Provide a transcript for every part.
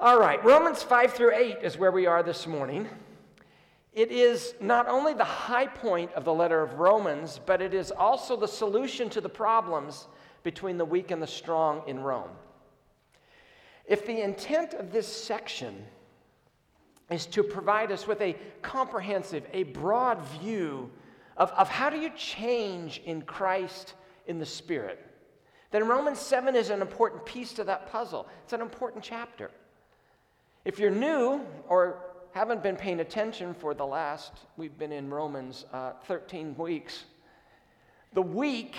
All right, Romans 5 through 8 is where we are this morning. It is not only the high point of the letter of Romans, but it is also the solution to the problems between the weak and the strong in Rome. If the intent of this section is to provide us with a comprehensive, a broad view of, of how do you change in Christ in the Spirit, then Romans 7 is an important piece to that puzzle. It's an important chapter. If you're new or haven't been paying attention for the last, we've been in Romans uh, 13 weeks, the weak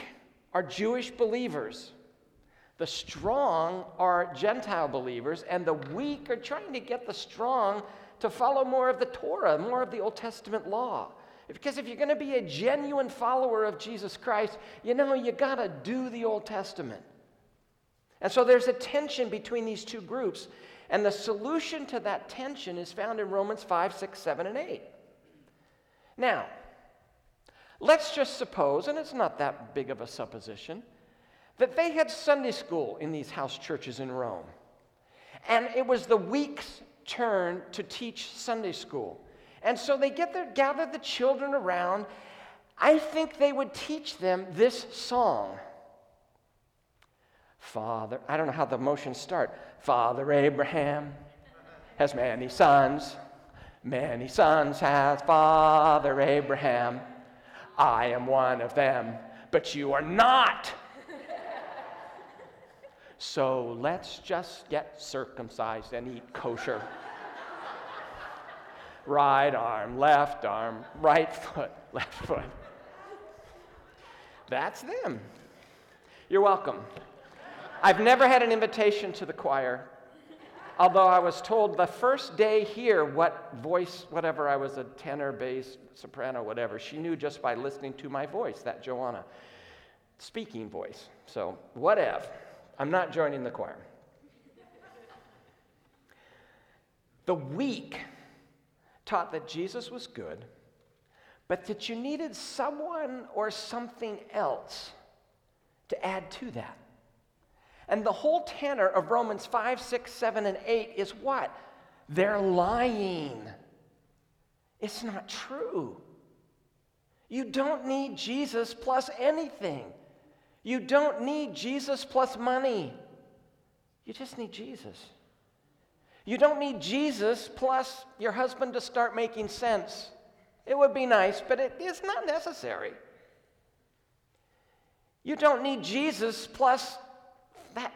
are Jewish believers. The strong are Gentile believers, and the weak are trying to get the strong to follow more of the Torah, more of the Old Testament law. Because if you're going to be a genuine follower of Jesus Christ, you know, you got to do the Old Testament. And so there's a tension between these two groups. And the solution to that tension is found in Romans 5, 6, 7, and 8. Now, let's just suppose, and it's not that big of a supposition, that they had Sunday school in these house churches in Rome. And it was the week's turn to teach Sunday school. And so they get there, gather the children around. I think they would teach them this song. Father, I don't know how the motions start. Father Abraham has many sons. Many sons has Father Abraham. I am one of them, but you are not. so let's just get circumcised and eat kosher right arm, left arm, right foot, left foot. That's them. You're welcome. I've never had an invitation to the choir, although I was told the first day here what voice, whatever I was a tenor, bass, soprano, whatever. She knew just by listening to my voice, that Joanna, speaking voice. So, whatever. I'm not joining the choir. The weak taught that Jesus was good, but that you needed someone or something else to add to that. And the whole tenor of Romans 5, 6, 7, and 8 is what? They're lying. It's not true. You don't need Jesus plus anything. You don't need Jesus plus money. You just need Jesus. You don't need Jesus plus your husband to start making sense. It would be nice, but it is not necessary. You don't need Jesus plus that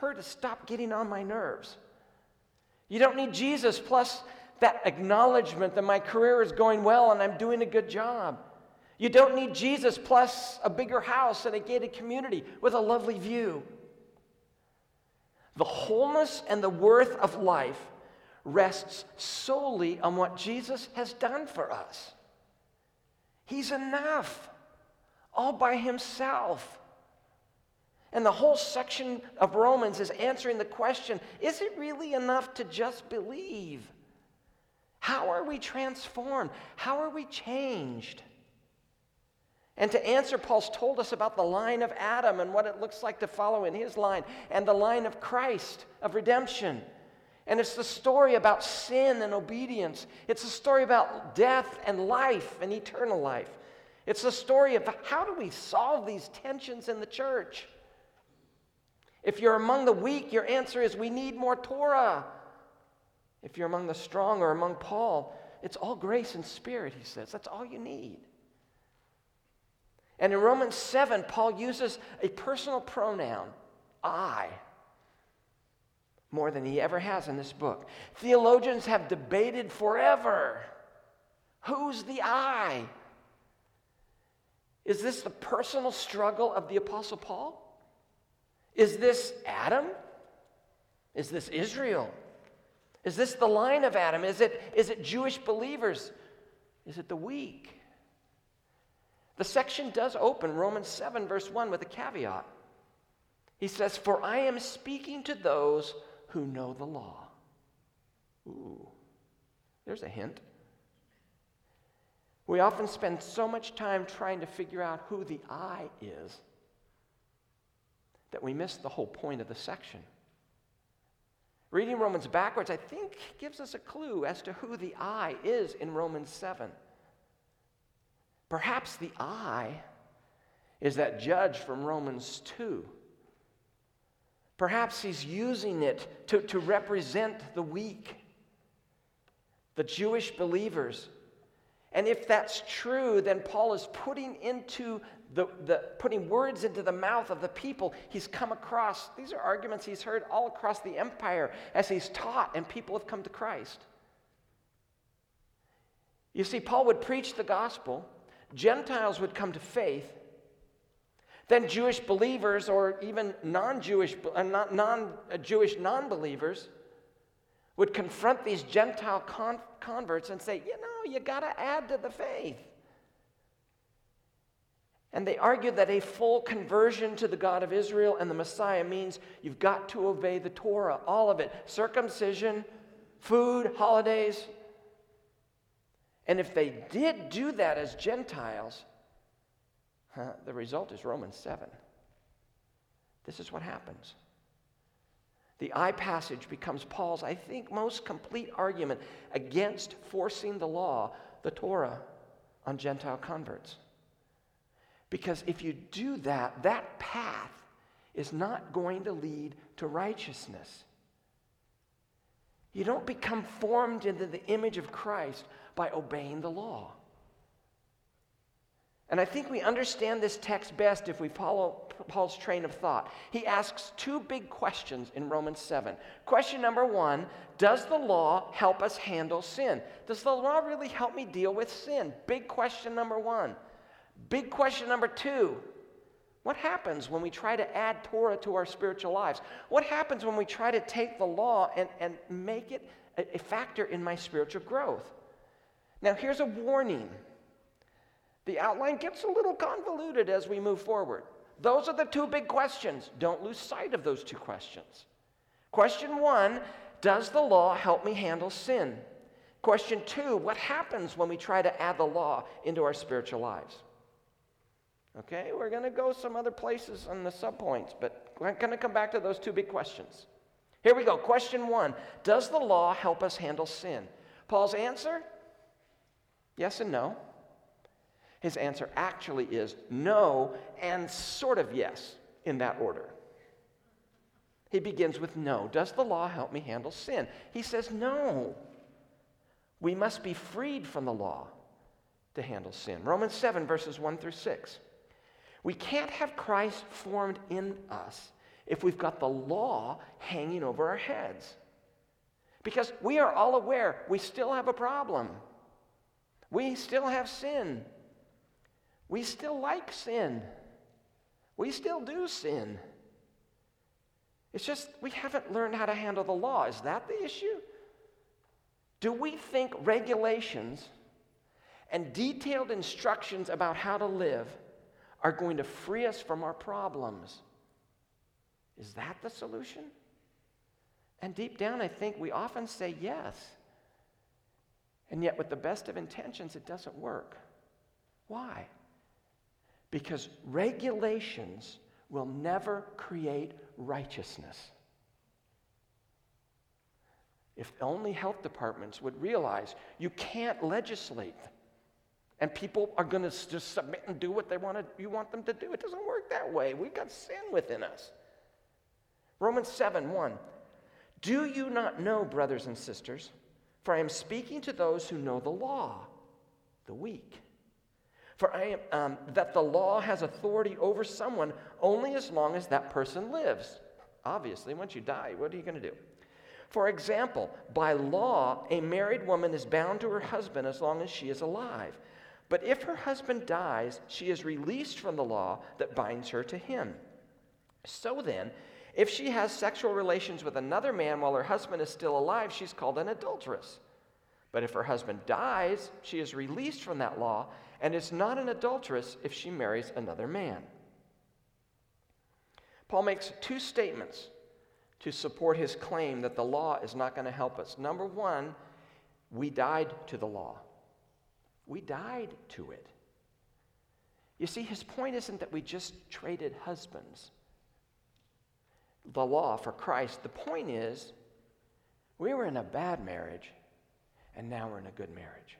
her to stop getting on my nerves. You don't need Jesus plus that acknowledgement that my career is going well and I'm doing a good job. You don't need Jesus plus a bigger house and a gated community with a lovely view. The wholeness and the worth of life rests solely on what Jesus has done for us. He's enough all by himself. And the whole section of Romans is answering the question is it really enough to just believe? How are we transformed? How are we changed? And to answer, Paul's told us about the line of Adam and what it looks like to follow in his line, and the line of Christ of redemption. And it's the story about sin and obedience. It's a story about death and life and eternal life. It's the story of how do we solve these tensions in the church? If you're among the weak, your answer is we need more Torah. If you're among the strong or among Paul, it's all grace and spirit, he says. That's all you need. And in Romans 7, Paul uses a personal pronoun, I, more than he ever has in this book. Theologians have debated forever who's the I? Is this the personal struggle of the Apostle Paul? Is this Adam? Is this Israel? Is this the line of Adam? Is it, is it Jewish believers? Is it the weak? The section does open, Romans 7, verse 1, with a caveat. He says, For I am speaking to those who know the law. Ooh, there's a hint. We often spend so much time trying to figure out who the I is that we miss the whole point of the section. Reading Romans backwards, I think, gives us a clue as to who the I is in Romans 7. Perhaps the I is that judge from Romans 2. Perhaps he's using it to, to represent the weak, the Jewish believers. And if that's true, then Paul is putting into the, the, putting words into the mouth of the people he's come across. These are arguments he's heard all across the empire as he's taught, and people have come to Christ. You see, Paul would preach the gospel, Gentiles would come to faith, then Jewish believers, or even non Jewish, uh, non Jewish non believers, would confront these Gentile con- converts and say, you know, you got to add to the faith. And they argued that a full conversion to the God of Israel and the Messiah means you've got to obey the Torah, all of it circumcision, food, holidays. And if they did do that as Gentiles, huh, the result is Romans 7. This is what happens. The I passage becomes Paul's, I think, most complete argument against forcing the law, the Torah, on Gentile converts. Because if you do that, that path is not going to lead to righteousness. You don't become formed into the image of Christ by obeying the law. And I think we understand this text best if we follow Paul's train of thought. He asks two big questions in Romans 7. Question number one Does the law help us handle sin? Does the law really help me deal with sin? Big question number one. Big question number two what happens when we try to add Torah to our spiritual lives? What happens when we try to take the law and, and make it a, a factor in my spiritual growth? Now, here's a warning. The outline gets a little convoluted as we move forward. Those are the two big questions. Don't lose sight of those two questions. Question one Does the law help me handle sin? Question two What happens when we try to add the law into our spiritual lives? Okay, we're going to go some other places on the subpoints, but we're going to come back to those two big questions. Here we go. Question one Does the law help us handle sin? Paul's answer yes and no. His answer actually is no and sort of yes in that order. He begins with no. Does the law help me handle sin? He says no. We must be freed from the law to handle sin. Romans 7, verses 1 through 6. We can't have Christ formed in us if we've got the law hanging over our heads. Because we are all aware we still have a problem. We still have sin. We still like sin. We still do sin. It's just we haven't learned how to handle the law. Is that the issue? Do we think regulations and detailed instructions about how to live are going to free us from our problems. Is that the solution? And deep down, I think we often say yes. And yet, with the best of intentions, it doesn't work. Why? Because regulations will never create righteousness. If only health departments would realize you can't legislate and people are going to just submit and do what they want to, you want them to do. It doesn't work that way. We've got sin within us. Romans 7 1. Do you not know, brothers and sisters, for I am speaking to those who know the law, the weak. For I am, um, that the law has authority over someone only as long as that person lives. Obviously, once you die, what are you going to do? For example, by law, a married woman is bound to her husband as long as she is alive. But if her husband dies, she is released from the law that binds her to him. So then, if she has sexual relations with another man while her husband is still alive, she's called an adulteress. But if her husband dies, she is released from that law and is not an adulteress if she marries another man. Paul makes two statements to support his claim that the law is not going to help us. Number one, we died to the law. We died to it. You see, his point isn't that we just traded husbands, the law for Christ. The point is, We were in a bad marriage, and now we're in a good marriage.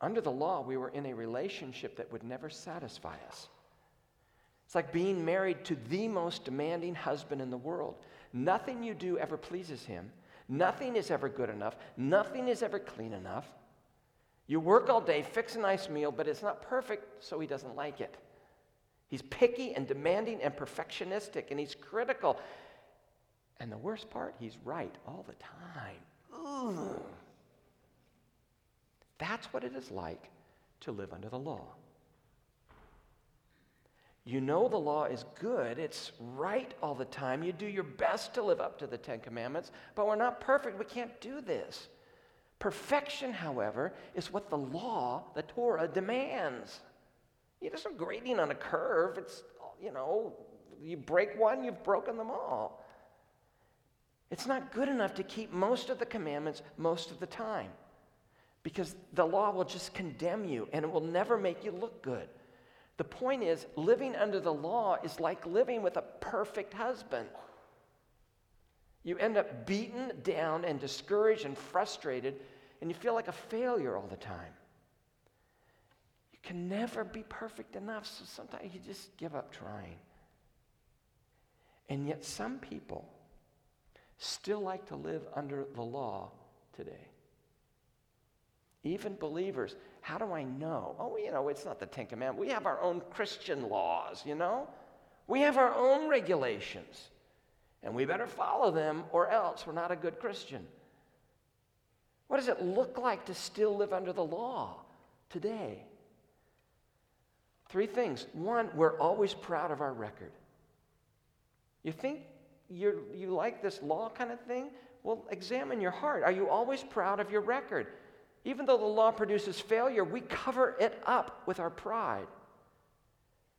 Under the law, we were in a relationship that would never satisfy us. It's like being married to the most demanding husband in the world. Nothing you do ever pleases him. Nothing is ever good enough. Nothing is ever clean enough. You work all day, fix a nice meal, but it's not perfect, so he doesn't like it. He's picky and demanding and perfectionistic, and he's critical. And the worst part, he's right all the time. Ugh. That's what it is like to live under the law. You know the law is good, it's right all the time. You do your best to live up to the Ten Commandments, but we're not perfect. We can't do this. Perfection, however, is what the law, the Torah, demands. It isn't grading on a curve. It's, you know, you break one, you've broken them all. It's not good enough to keep most of the commandments most of the time because the law will just condemn you and it will never make you look good. The point is, living under the law is like living with a perfect husband. You end up beaten down and discouraged and frustrated, and you feel like a failure all the time. You can never be perfect enough, so sometimes you just give up trying. And yet, some people still like to live under the law today. Even believers, how do I know? Oh, you know, it's not the Ten Commandments. We have our own Christian laws, you know? We have our own regulations. And we better follow them or else we're not a good Christian. What does it look like to still live under the law today? Three things. One, we're always proud of our record. You think you you like this law kind of thing? Well, examine your heart. Are you always proud of your record? Even though the law produces failure, we cover it up with our pride.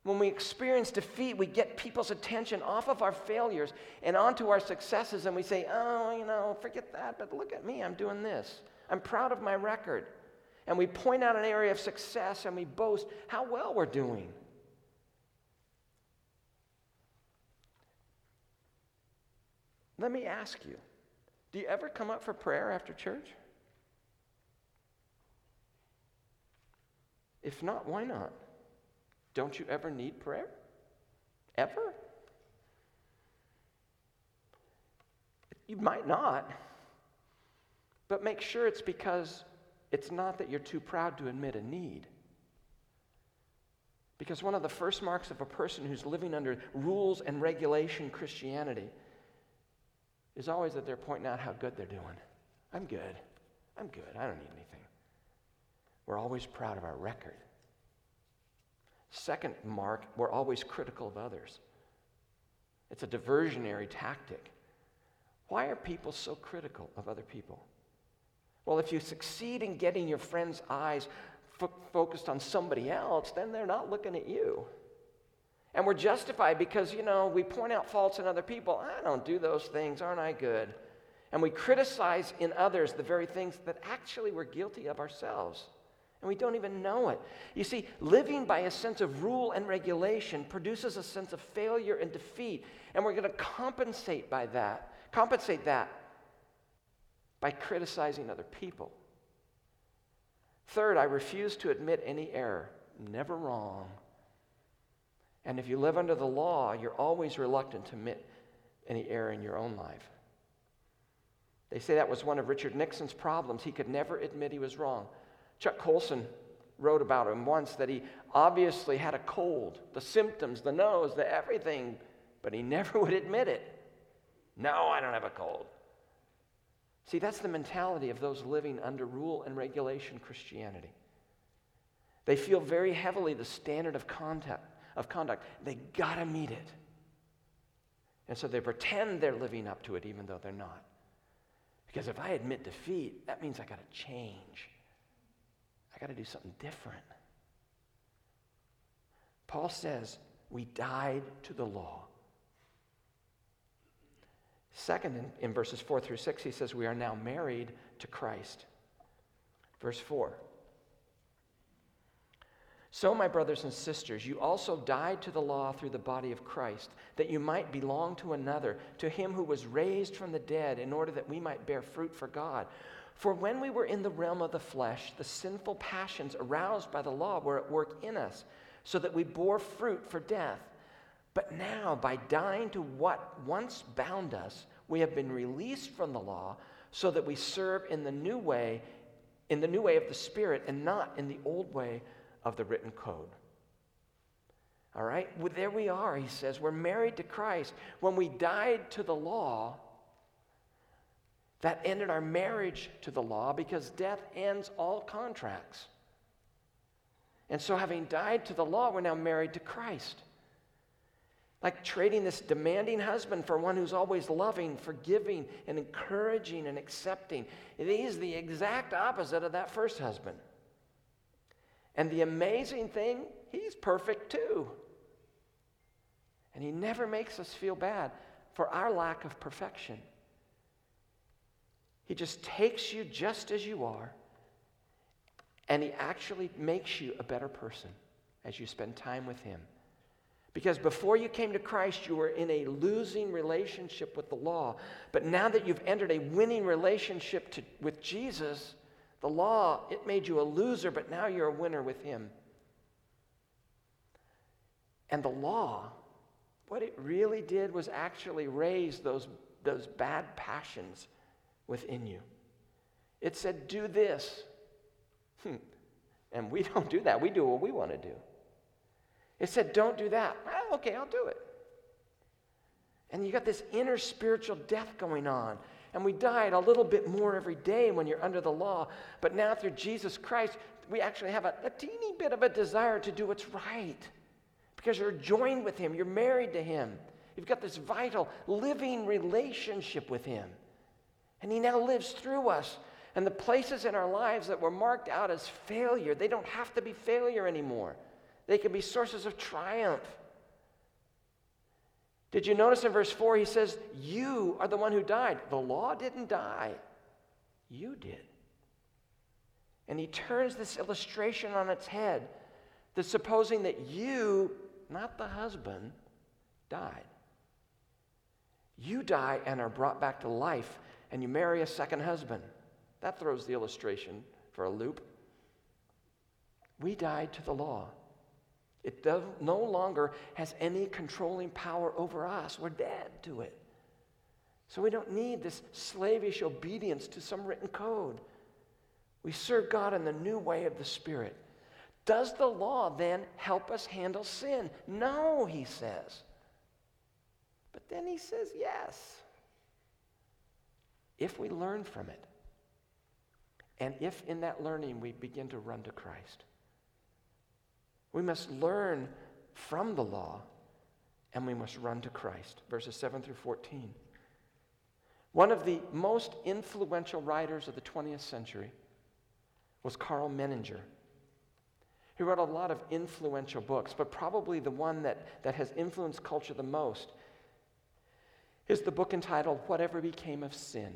When we experience defeat, we get people's attention off of our failures and onto our successes, and we say, Oh, you know, forget that, but look at me, I'm doing this. I'm proud of my record. And we point out an area of success and we boast how well we're doing. Let me ask you do you ever come up for prayer after church? If not, why not? Don't you ever need prayer? Ever? You might not, but make sure it's because it's not that you're too proud to admit a need. Because one of the first marks of a person who's living under rules and regulation Christianity is always that they're pointing out how good they're doing. I'm good. I'm good. I don't need anything. We're always proud of our record. Second mark, we're always critical of others. It's a diversionary tactic. Why are people so critical of other people? Well, if you succeed in getting your friend's eyes fo- focused on somebody else, then they're not looking at you. And we're justified because, you know, we point out faults in other people. I don't do those things. Aren't I good? And we criticize in others the very things that actually we're guilty of ourselves and we don't even know it. You see, living by a sense of rule and regulation produces a sense of failure and defeat, and we're going to compensate by that, compensate that by criticizing other people. Third, I refuse to admit any error. Never wrong. And if you live under the law, you're always reluctant to admit any error in your own life. They say that was one of Richard Nixon's problems. He could never admit he was wrong. Chuck Colson wrote about him once that he obviously had a cold, the symptoms, the nose, the everything, but he never would admit it. No, I don't have a cold. See, that's the mentality of those living under rule and regulation Christianity. They feel very heavily the standard of conduct, of conduct. They gotta meet it. And so they pretend they're living up to it even though they're not. Because if I admit defeat, that means I gotta change got to do something different. Paul says, We died to the law. Second, in, in, verses 4 through 6, he says, We are now married to Christ. Verse 4 So, my brothers and sisters, you also died to the law through the body of Christ, that you might belong to another, to him who was raised from the dead, in order that we might bear fruit for God. For when we were in the realm of the flesh, the sinful passions aroused by the law were at work in us, so that we bore fruit for death. But now, by dying to what once bound us, we have been released from the law, so that we serve in the new way, in the new way of the Spirit, and not in the old way of the written code. All right? Well, there we are, he says. We're married to Christ. When we died to the law, that ended our marriage to the law because death ends all contracts. And so, having died to the law, we're now married to Christ. Like trading this demanding husband for one who's always loving, forgiving, and encouraging and accepting. He's the exact opposite of that first husband. And the amazing thing, he's perfect too. And he never makes us feel bad for our lack of perfection. He just takes you just as you are, and he actually makes you a better person as you spend time with him. Because before you came to Christ, you were in a losing relationship with the law. But now that you've entered a winning relationship to, with Jesus, the law, it made you a loser, but now you're a winner with Him. And the law, what it really did was actually raise those, those bad passions within you. It said, Do this. Hmm. And we don't do that. We do what we want to do. It said, Don't do that. Well, okay, I'll do it. And you got this inner spiritual death going on. And we died a little bit more every day when you're under the law. But now, through Jesus Christ, we actually have a, a teeny bit of a desire to do what's right because you're joined with Him, you're married to Him. You've got this vital, living relationship with Him. And He now lives through us. And the places in our lives that were marked out as failure, they don't have to be failure anymore. They can be sources of triumph. Did you notice in verse 4 he says, You are the one who died. The law didn't die, you did. And he turns this illustration on its head that supposing that you, not the husband, died. You die and are brought back to life, and you marry a second husband. That throws the illustration for a loop. We died to the law. It no longer has any controlling power over us. We're dead to it. So we don't need this slavish obedience to some written code. We serve God in the new way of the Spirit. Does the law then help us handle sin? No, he says. But then he says yes. If we learn from it, and if in that learning we begin to run to Christ. We must learn from the law and we must run to Christ. Verses 7 through 14. One of the most influential writers of the 20th century was Karl Menninger. He wrote a lot of influential books, but probably the one that, that has influenced culture the most is the book entitled Whatever Became of Sin.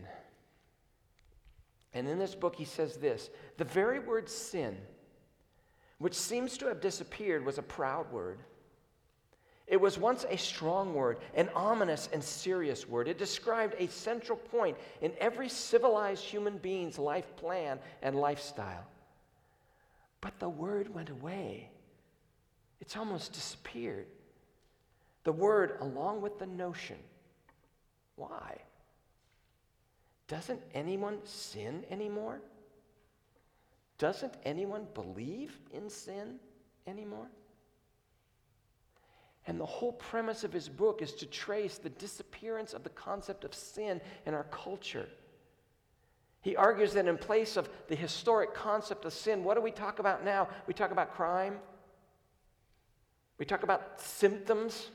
And in this book, he says this the very word sin which seems to have disappeared, was a proud word. It was once a strong word, an ominous and serious word. It described a central point in every civilized human being's life plan and lifestyle. But the word went away, it's almost disappeared. The word, along with the notion. Why? Doesn't anyone sin anymore? Doesn't anyone believe in sin anymore? And the whole premise of his book is to trace the disappearance of the concept of sin in our culture. He argues that in place of the historic concept of sin, what do we talk about now? We talk about crime, we talk about symptoms.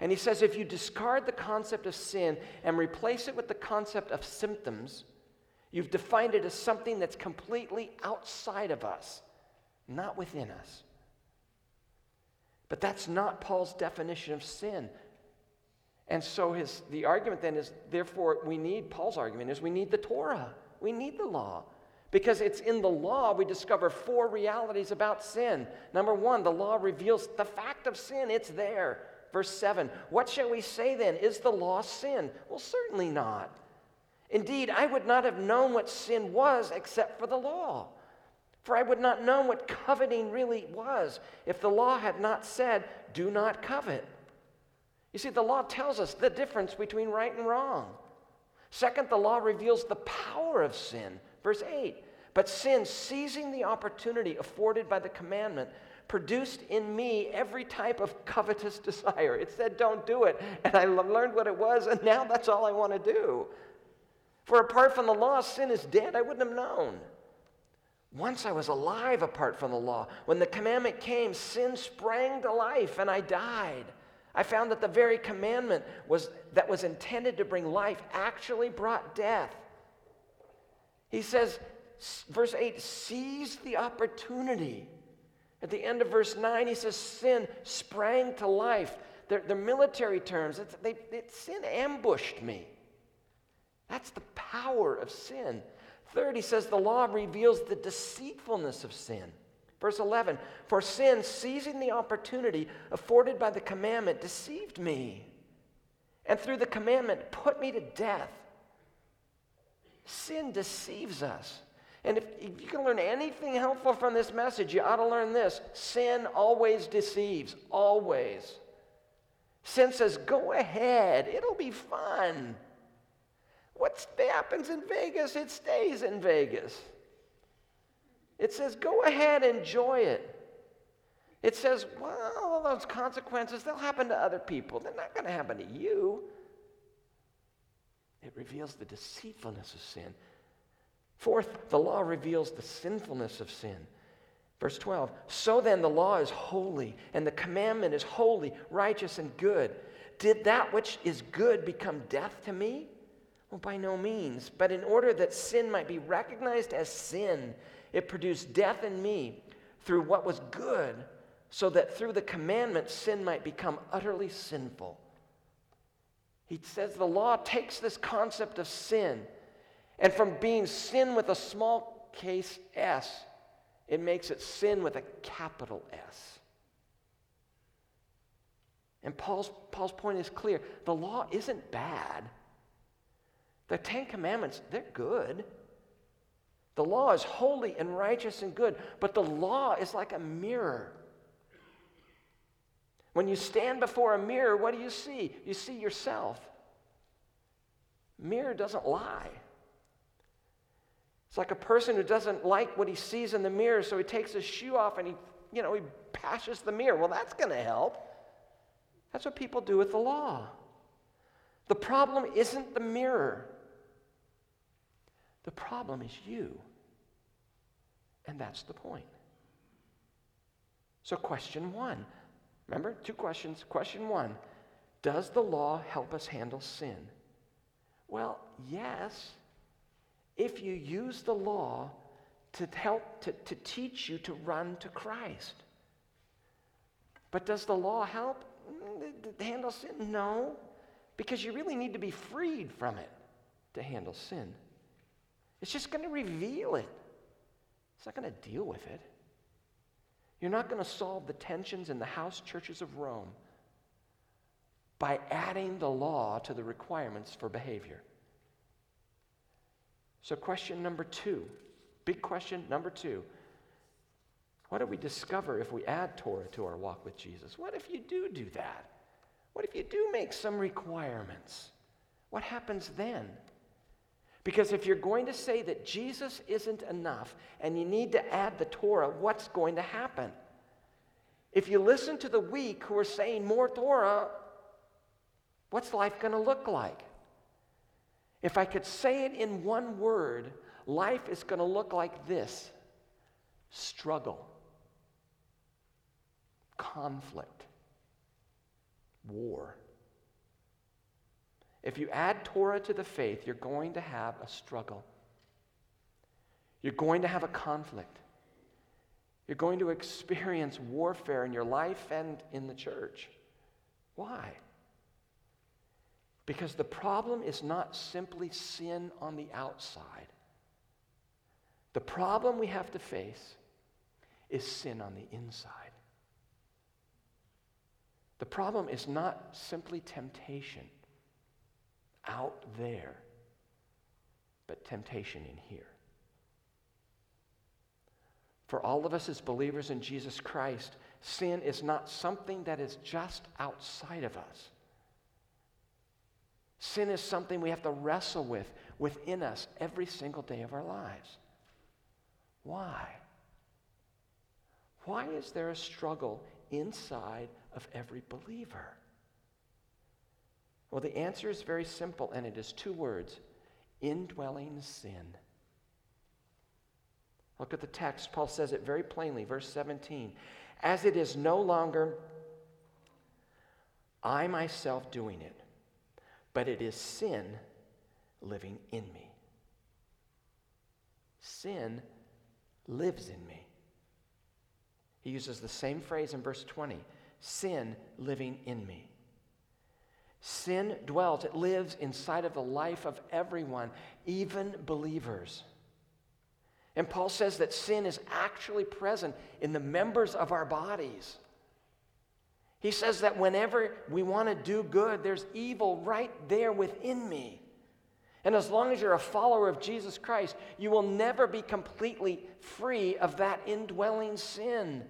And he says if you discard the concept of sin and replace it with the concept of symptoms, You've defined it as something that's completely outside of us, not within us. But that's not Paul's definition of sin. And so his, the argument then is therefore we need, Paul's argument is we need the Torah. We need the law Because it's in the law we discover four realities about sin. Number one, the law reveals the fact of sin, it's there. Verse 7 What shall we say then? Is the law sin? Well, certainly not. Indeed, I would not have known what sin was except for the law. For I would not know what coveting really was if the law had not said, Do not covet. You see, the law tells us the difference between right and wrong. Second, the law reveals the power of sin. Verse 8 But sin, seizing the opportunity afforded by the commandment, produced in me every type of covetous desire. It said, Don't do it. And I learned what it was, and now that's all I want to do. For apart from the law, sin is dead. I wouldn't have known. Once I was alive apart from the law. When the commandment came, sin sprang to life and I died. I found that the very commandment was, that was intended to bring life actually brought death. He says, verse 8, seize the opportunity. At the end of verse 9, he says, sin sprang to life. They're, they're military terms. It's, they, it, sin ambushed me. That's the power of sin. Third, he says the law reveals the deceitfulness of sin. Verse 11 For sin, seizing the opportunity afforded by the commandment, deceived me, and through the commandment put me to death. Sin deceives us. And if, if, you can learn anything helpful from this message, you ought to learn this sin always deceives, always. Sin says, go ahead, it'll be fun. What happens in Vegas, it stays in Vegas. It says, go ahead, enjoy it. It says, well, all those consequences, they'll happen to other people. They're not going to happen to you. It reveals the deceitfulness of sin. Fourth, the law reveals the sinfulness of sin. Verse 12, so then the law is holy, and the commandment is holy, righteous, and good. Did that which is good become death to me? Well, by no means. But in order that sin might be recognized as sin, it produced death in me through what was good, so that through the commandment, sin might become utterly sinful. He says the law takes this concept of sin, and from being sin with a small case s, it makes it sin with a capital S. And Paul's, Paul's point is clear the law isn't bad. The Ten Commandments, they're good. The law is holy and righteous and good, but the law is like a mirror. When you stand before a mirror, what do you see? You see yourself. Mirror doesn't lie. It's like a person who doesn't like what he sees in the mirror, so he takes his shoe off and he, you know, he pashes the mirror. Well, that's going to help. That's what people do with the law. The problem isn't the mirror. The problem is you. And that's the point. So, question one remember, two questions. Question one Does the law help us handle sin? Well, yes, if you use the law to help to, to teach you to run to Christ. But does the law help mm, handle sin? No, because you really need to be freed from it to handle sin. It's just going to reveal it. It's not going to deal with it. You're not going to solve the tensions in the house churches of Rome by adding the law to the requirements for behavior. So, question number two, big question number two. What do we discover if we add Torah to our walk with Jesus? What if you do do that? What if you do make some requirements? What happens then? Because if you're going to say that Jesus isn't enough and you need to add the Torah, what's going to happen? If you listen to the weak who are saying more Torah, what's life going to look like? If I could say it in one word, life is going to look like this struggle, conflict, war. If you add Torah to the faith, you're going to have a struggle. You're going to have a conflict. You're going to experience warfare in your life and in the church. Why? Because the problem is not simply sin on the outside. The problem we have to face is sin on the inside. The problem is not simply temptation out there, but temptation in here. For all of us as believers in Jesus Christ, sin is not something that is just outside of us. Sin is something we have to wrestle with within us every single day of our lives. Why? Why is there a struggle inside of every believer? Well, the answer is very simple, and it is two words indwelling sin. Look at the text. Paul says it very plainly, verse 17. As it is no longer I myself doing it, but it is sin living in me. Sin lives in me. He uses the same phrase in verse 20 sin living in me. Sin dwells, it lives inside of the life of everyone, even believers. And Paul says that sin is actually present in the members of our bodies. He says that whenever we want to do good, there's evil right there within me. And as long as you're a follower of Jesus Christ, you will never be completely free of that indwelling sin.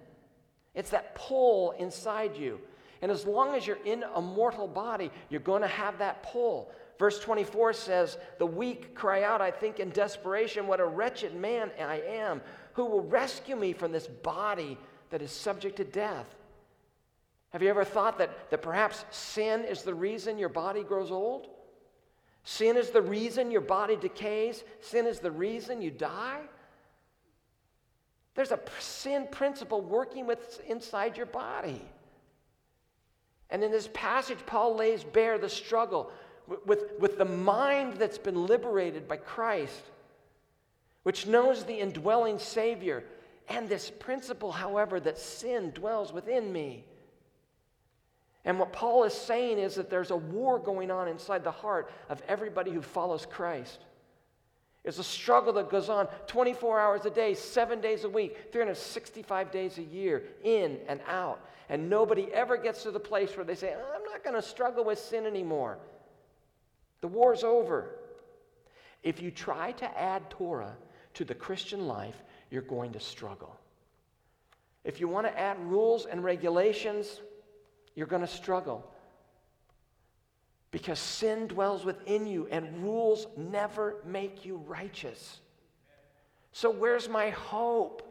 It's that pull inside you. And as long as you're in a mortal body, you're going to have that pull. Verse 24 says, The weak cry out, I think, in desperation, What a wretched man I am. Who will rescue me from this body that is subject to death? Have you ever thought that, that perhaps sin is the reason your body grows old? Sin is the reason your body decays? Sin is the reason you die? There's a sin principle working with inside your body. And in this passage, Paul lays bare the struggle with, with the mind that's been liberated by Christ, which knows the indwelling Savior, and this principle, however, that sin dwells within me. And what Paul is saying is that there's a war going on inside the heart of everybody who follows Christ. It's a struggle that goes on 24 hours a day, seven days a week, 365 days a year, in and out. And nobody ever gets to the place where they say, I'm not going to struggle with sin anymore. The war's over. If you try to add Torah to the Christian life, you're going to struggle. If you want to add rules and regulations, you're going to struggle. Because sin dwells within you, and rules never make you righteous. So, where's my hope?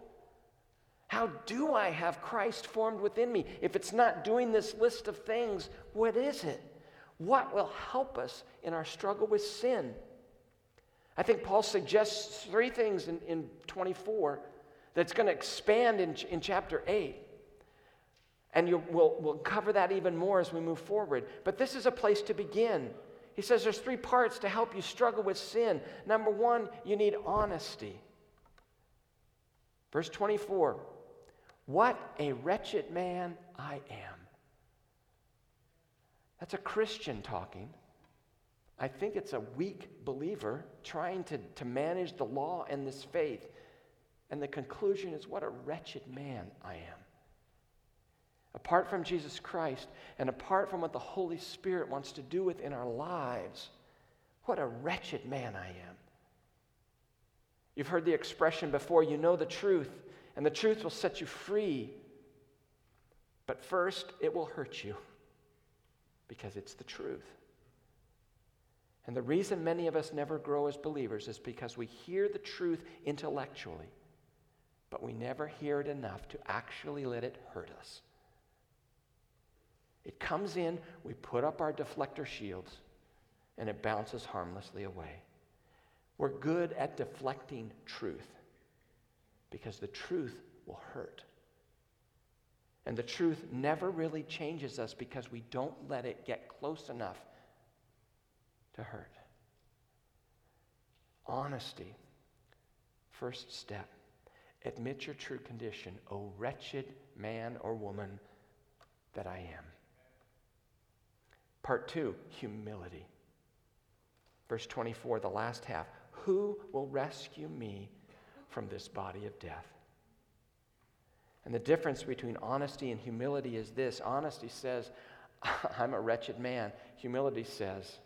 How do I have Christ formed within me? If it's not doing this list of things, what is it? What will help us in our struggle with sin? I think Paul suggests three things in, in 24 that's going to expand in, in chapter 8. And we'll, we'll cover that even more as we move forward. But this is a place to begin. He says there's three parts to help you struggle with sin. Number one, you need honesty. Verse 24 What a wretched man I am. That's a Christian talking. I think it's a weak believer trying to, to manage the law and this faith. And the conclusion is what a wretched man I am. Apart from Jesus Christ and apart from what the Holy Spirit wants to do within our lives, what a wretched man I am. You've heard the expression before you know the truth, and the truth will set you free. But first, it will hurt you because it's the truth. And the reason many of us never grow as believers is because we hear the truth intellectually, but we never hear it enough to actually let it hurt us. It comes in, we put up our deflector shields, and it bounces harmlessly away. We're good at deflecting truth because the truth will hurt. And the truth never really changes us because we don't let it get close enough to hurt. Honesty. First step. Admit your true condition, O wretched man or woman that I am. Part two, humility. Verse 24, the last half. Who will rescue me from this body of death. And the difference between honesty and humility is this honesty says, I'm a wretched man. Humility says,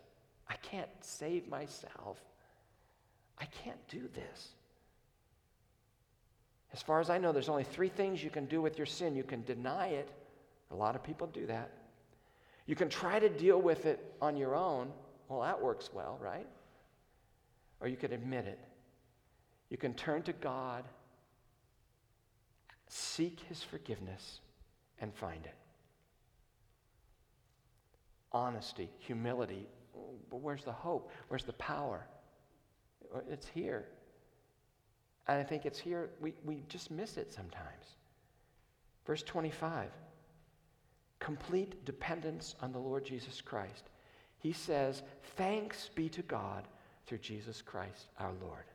I can't save myself. I can't do this. As far as I know, there's only three things you can do with your sin. You can deny it. A lot of people do that. You can try to deal with it on your own. Well, that works well, right? Or you can admit it. You can turn to God, seek His forgiveness, and find it. Honesty, humility. But where's the hope? Where's the power? It's here. And I think it's here, we, we just miss it sometimes. Verse 25 complete dependence on the Lord Jesus Christ. He says, Thanks be to God through Jesus Christ our Lord.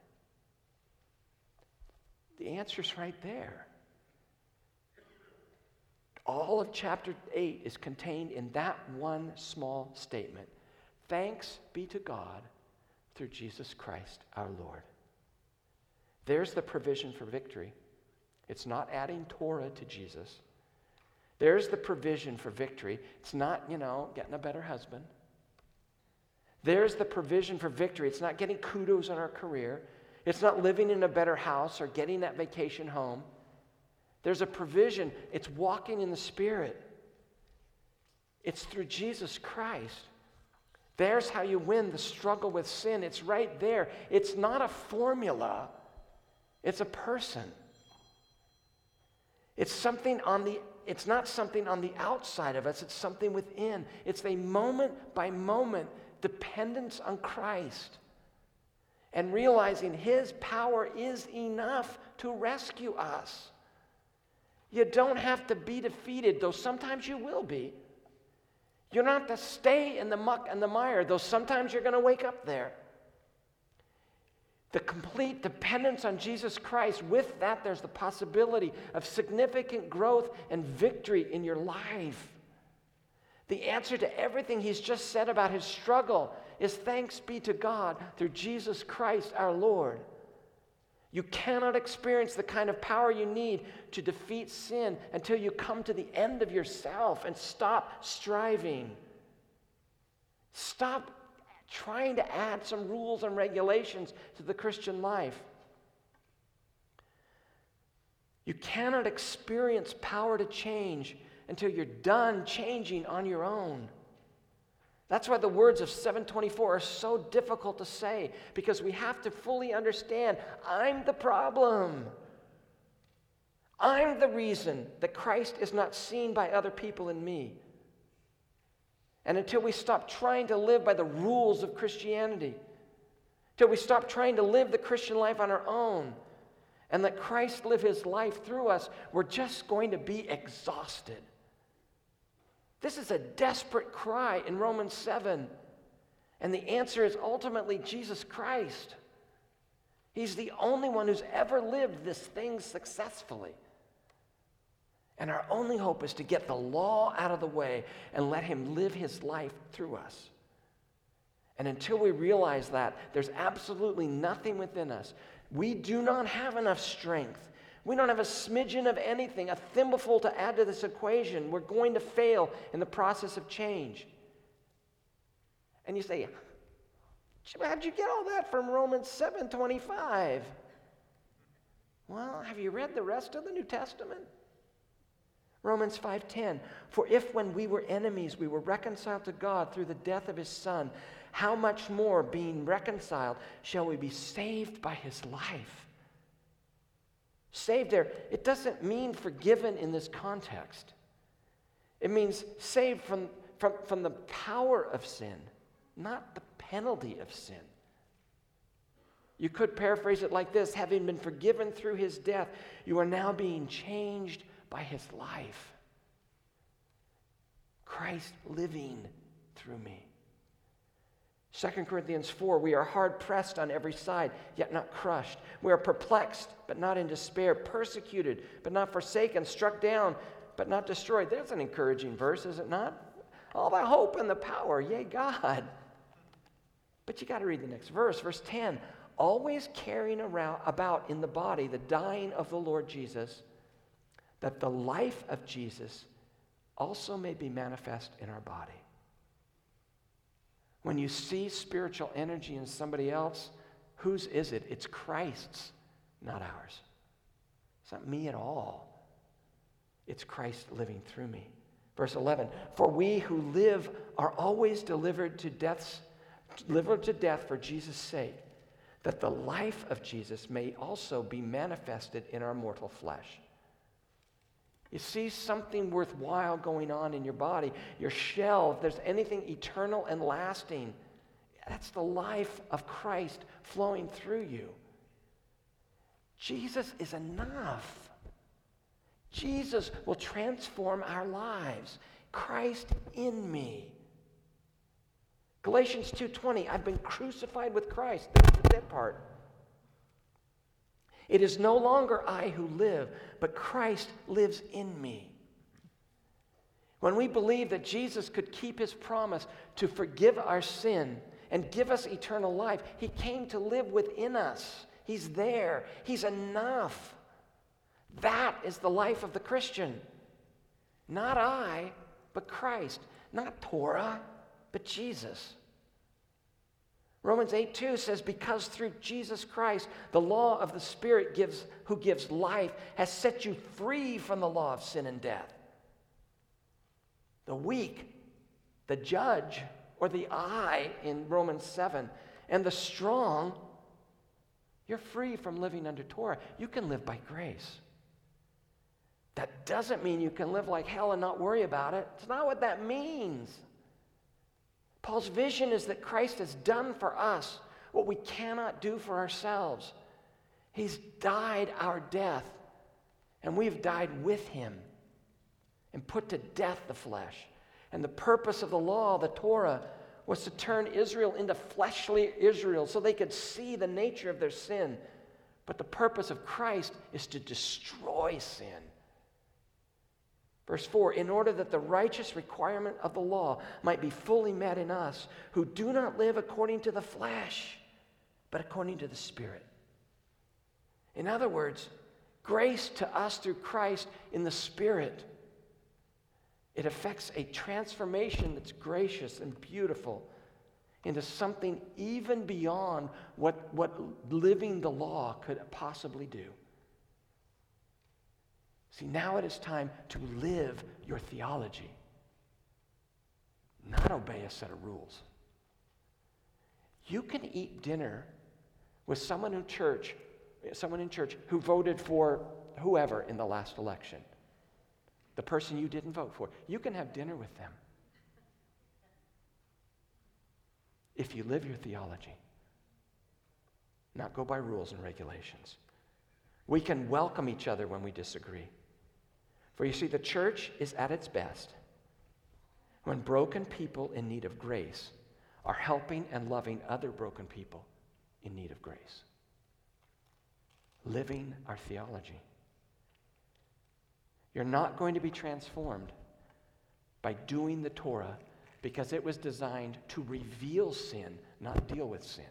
The answer's right there. All of chapter 8 is contained in that one small statement. Thanks be to God through Jesus Christ our Lord. There's the provision for victory. It's not adding Torah to Jesus. There's the provision for victory. It's not, you know, getting a better husband. There's the provision for victory. It's not getting kudos on our career. It's not living in a better house or getting that vacation home. There's a provision. It's walking in the Spirit. It's through Jesus Christ. There's how you win the struggle with sin. It's right there. It's not a formula, it's a person. It's something on the it's not something on the outside of us, it's something within. It's a moment by moment dependence on Christ and realizing his power is enough to rescue us. You don't have to be defeated, though sometimes you will be. You don't have to stay in the muck and the mire, though sometimes you're going to wake up there. The complete dependence on Jesus Christ, with that, there's the possibility of significant growth and victory in your life. The answer to everything he's just said about his struggle is thanks be to God through Jesus Christ our Lord. You cannot experience the kind of power you need to defeat sin until you come to the end of yourself and stop striving. Stop trying to add some rules and regulations to the Christian life. You cannot experience power to change until you're done changing on your own. That's why the words of 724 are so difficult to say because we have to fully understand I'm the problem. I'm the reason that Christ is not seen by other people in me. And until we stop trying to live by the rules of Christianity, until we stop trying to live the Christian life on our own, and let Christ live his life through us, we're just going to be exhausted. This is a desperate cry in Romans 7. And the answer is ultimately Jesus Christ. He's the only one who's ever lived this thing successfully. And our only hope is to get the law out of the way and let Him live His life through us. And until we realize that, there's absolutely nothing within us. We do not have enough strength. We don't have a smidgen of anything, a thimbleful to add to this equation. We're going to fail in the process of change. And you say, How'd you get all that from Romans 7:25? Well, have you read the rest of the New Testament? Romans 5:10 For if when we were enemies we were reconciled to God through the death of his son how much more being reconciled shall we be saved by his life? Saved there it doesn't mean forgiven in this context. It means saved from from, from the power of sin not the penalty of sin. You could paraphrase it like this having been forgiven through his death you are now being changed by his life. Christ living through me. 2 Corinthians 4 We are hard pressed on every side, yet not crushed. We are perplexed, but not in despair, persecuted, but not forsaken, struck down, but not destroyed. That's an encouraging verse, is it not? All the hope and the power, yea, God. But you got to read the next verse, verse 10. always carrying around about in the body the dying of the Lord Jesus, that the life of Jesus also may be manifest in our body. When you see spiritual energy in somebody else, whose is it? It's Christ's, not ours. It's not me at all. It's Christ living through me. Verse 11, for we who live are always delivered to death's delivered to death for Jesus' sake, that the life of Jesus may also be manifested in our mortal flesh. You see something worthwhile going on in your body, your shell, if there's anything eternal and lasting, that's the life of Christ flowing through you. Jesus is enough. Jesus will transform our lives. Christ in me. Galatians 2:20, I've been crucified with Christ. That's the dead part. It is no longer I who live, but Christ lives in me. When we believe that Jesus could keep his promise to forgive our sin and give us eternal life, he came to live within us. He's there, he's enough. That is the life of the Christian. Not I, but Christ. Not Torah, but Jesus. Romans 8 2 says, Because through Jesus Christ, the law of the Spirit gives, who gives life has set you free from the law of sin and death. The weak, the judge, or the I in Romans 7, and the strong, you're free from living under Torah. You can live by grace. That doesn't mean you can live like hell and not worry about it. It's not what that means. Paul's vision is that Christ has done for us what we cannot do for ourselves. He's died our death, and we've died with him and put to death the flesh. And the purpose of the law, the Torah, was to turn Israel into fleshly Israel so they could see the nature of their sin. But the purpose of Christ is to destroy sin Verse 4 In order that the righteous requirement of the law might be fully met in us, who do not live according to the flesh, but according to the Spirit. In other words, grace to us through Christ in the Spirit. It affects a transformation that's gracious and beautiful into something even beyond what, what living the law could possibly do. See, now it is time to live your theology, not obey a set of rules. You can eat dinner with someone in church, someone in church who voted for whoever in the last election. The person you didn't vote for. You can have dinner with them. If you live your theology, not go by rules and regulations. We can welcome each other when we disagree. For you see, the church is at its best when broken people in need of grace are helping and loving other broken people in need of grace. Living our theology. You're not going to be transformed by doing the Torah because it was designed to reveal sin, not deal with sin.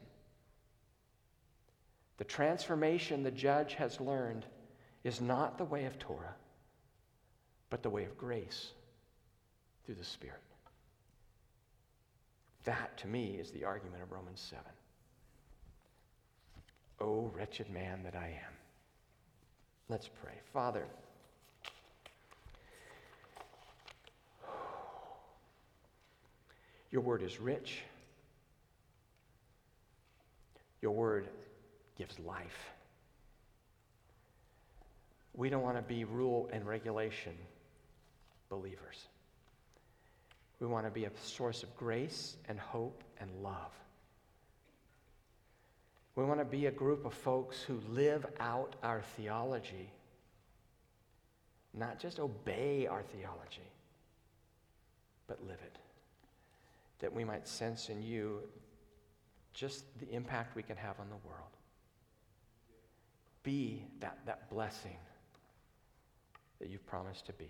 The transformation the judge has learned is not the way of Torah but the way of grace through the Spirit. That, to me, is the argument of Romans 7. Oh, wretched man that I am. Let's pray. Father, your word is rich. Your word gives life. We don't want to be rule and regulation believers. We want to be a source of grace and hope and love. We want to be a group of folks who live out our theology, not just obey our theology, but live it. That we might sense in you just the impact we can have on the world. Be that, that blessing that you've promised to be.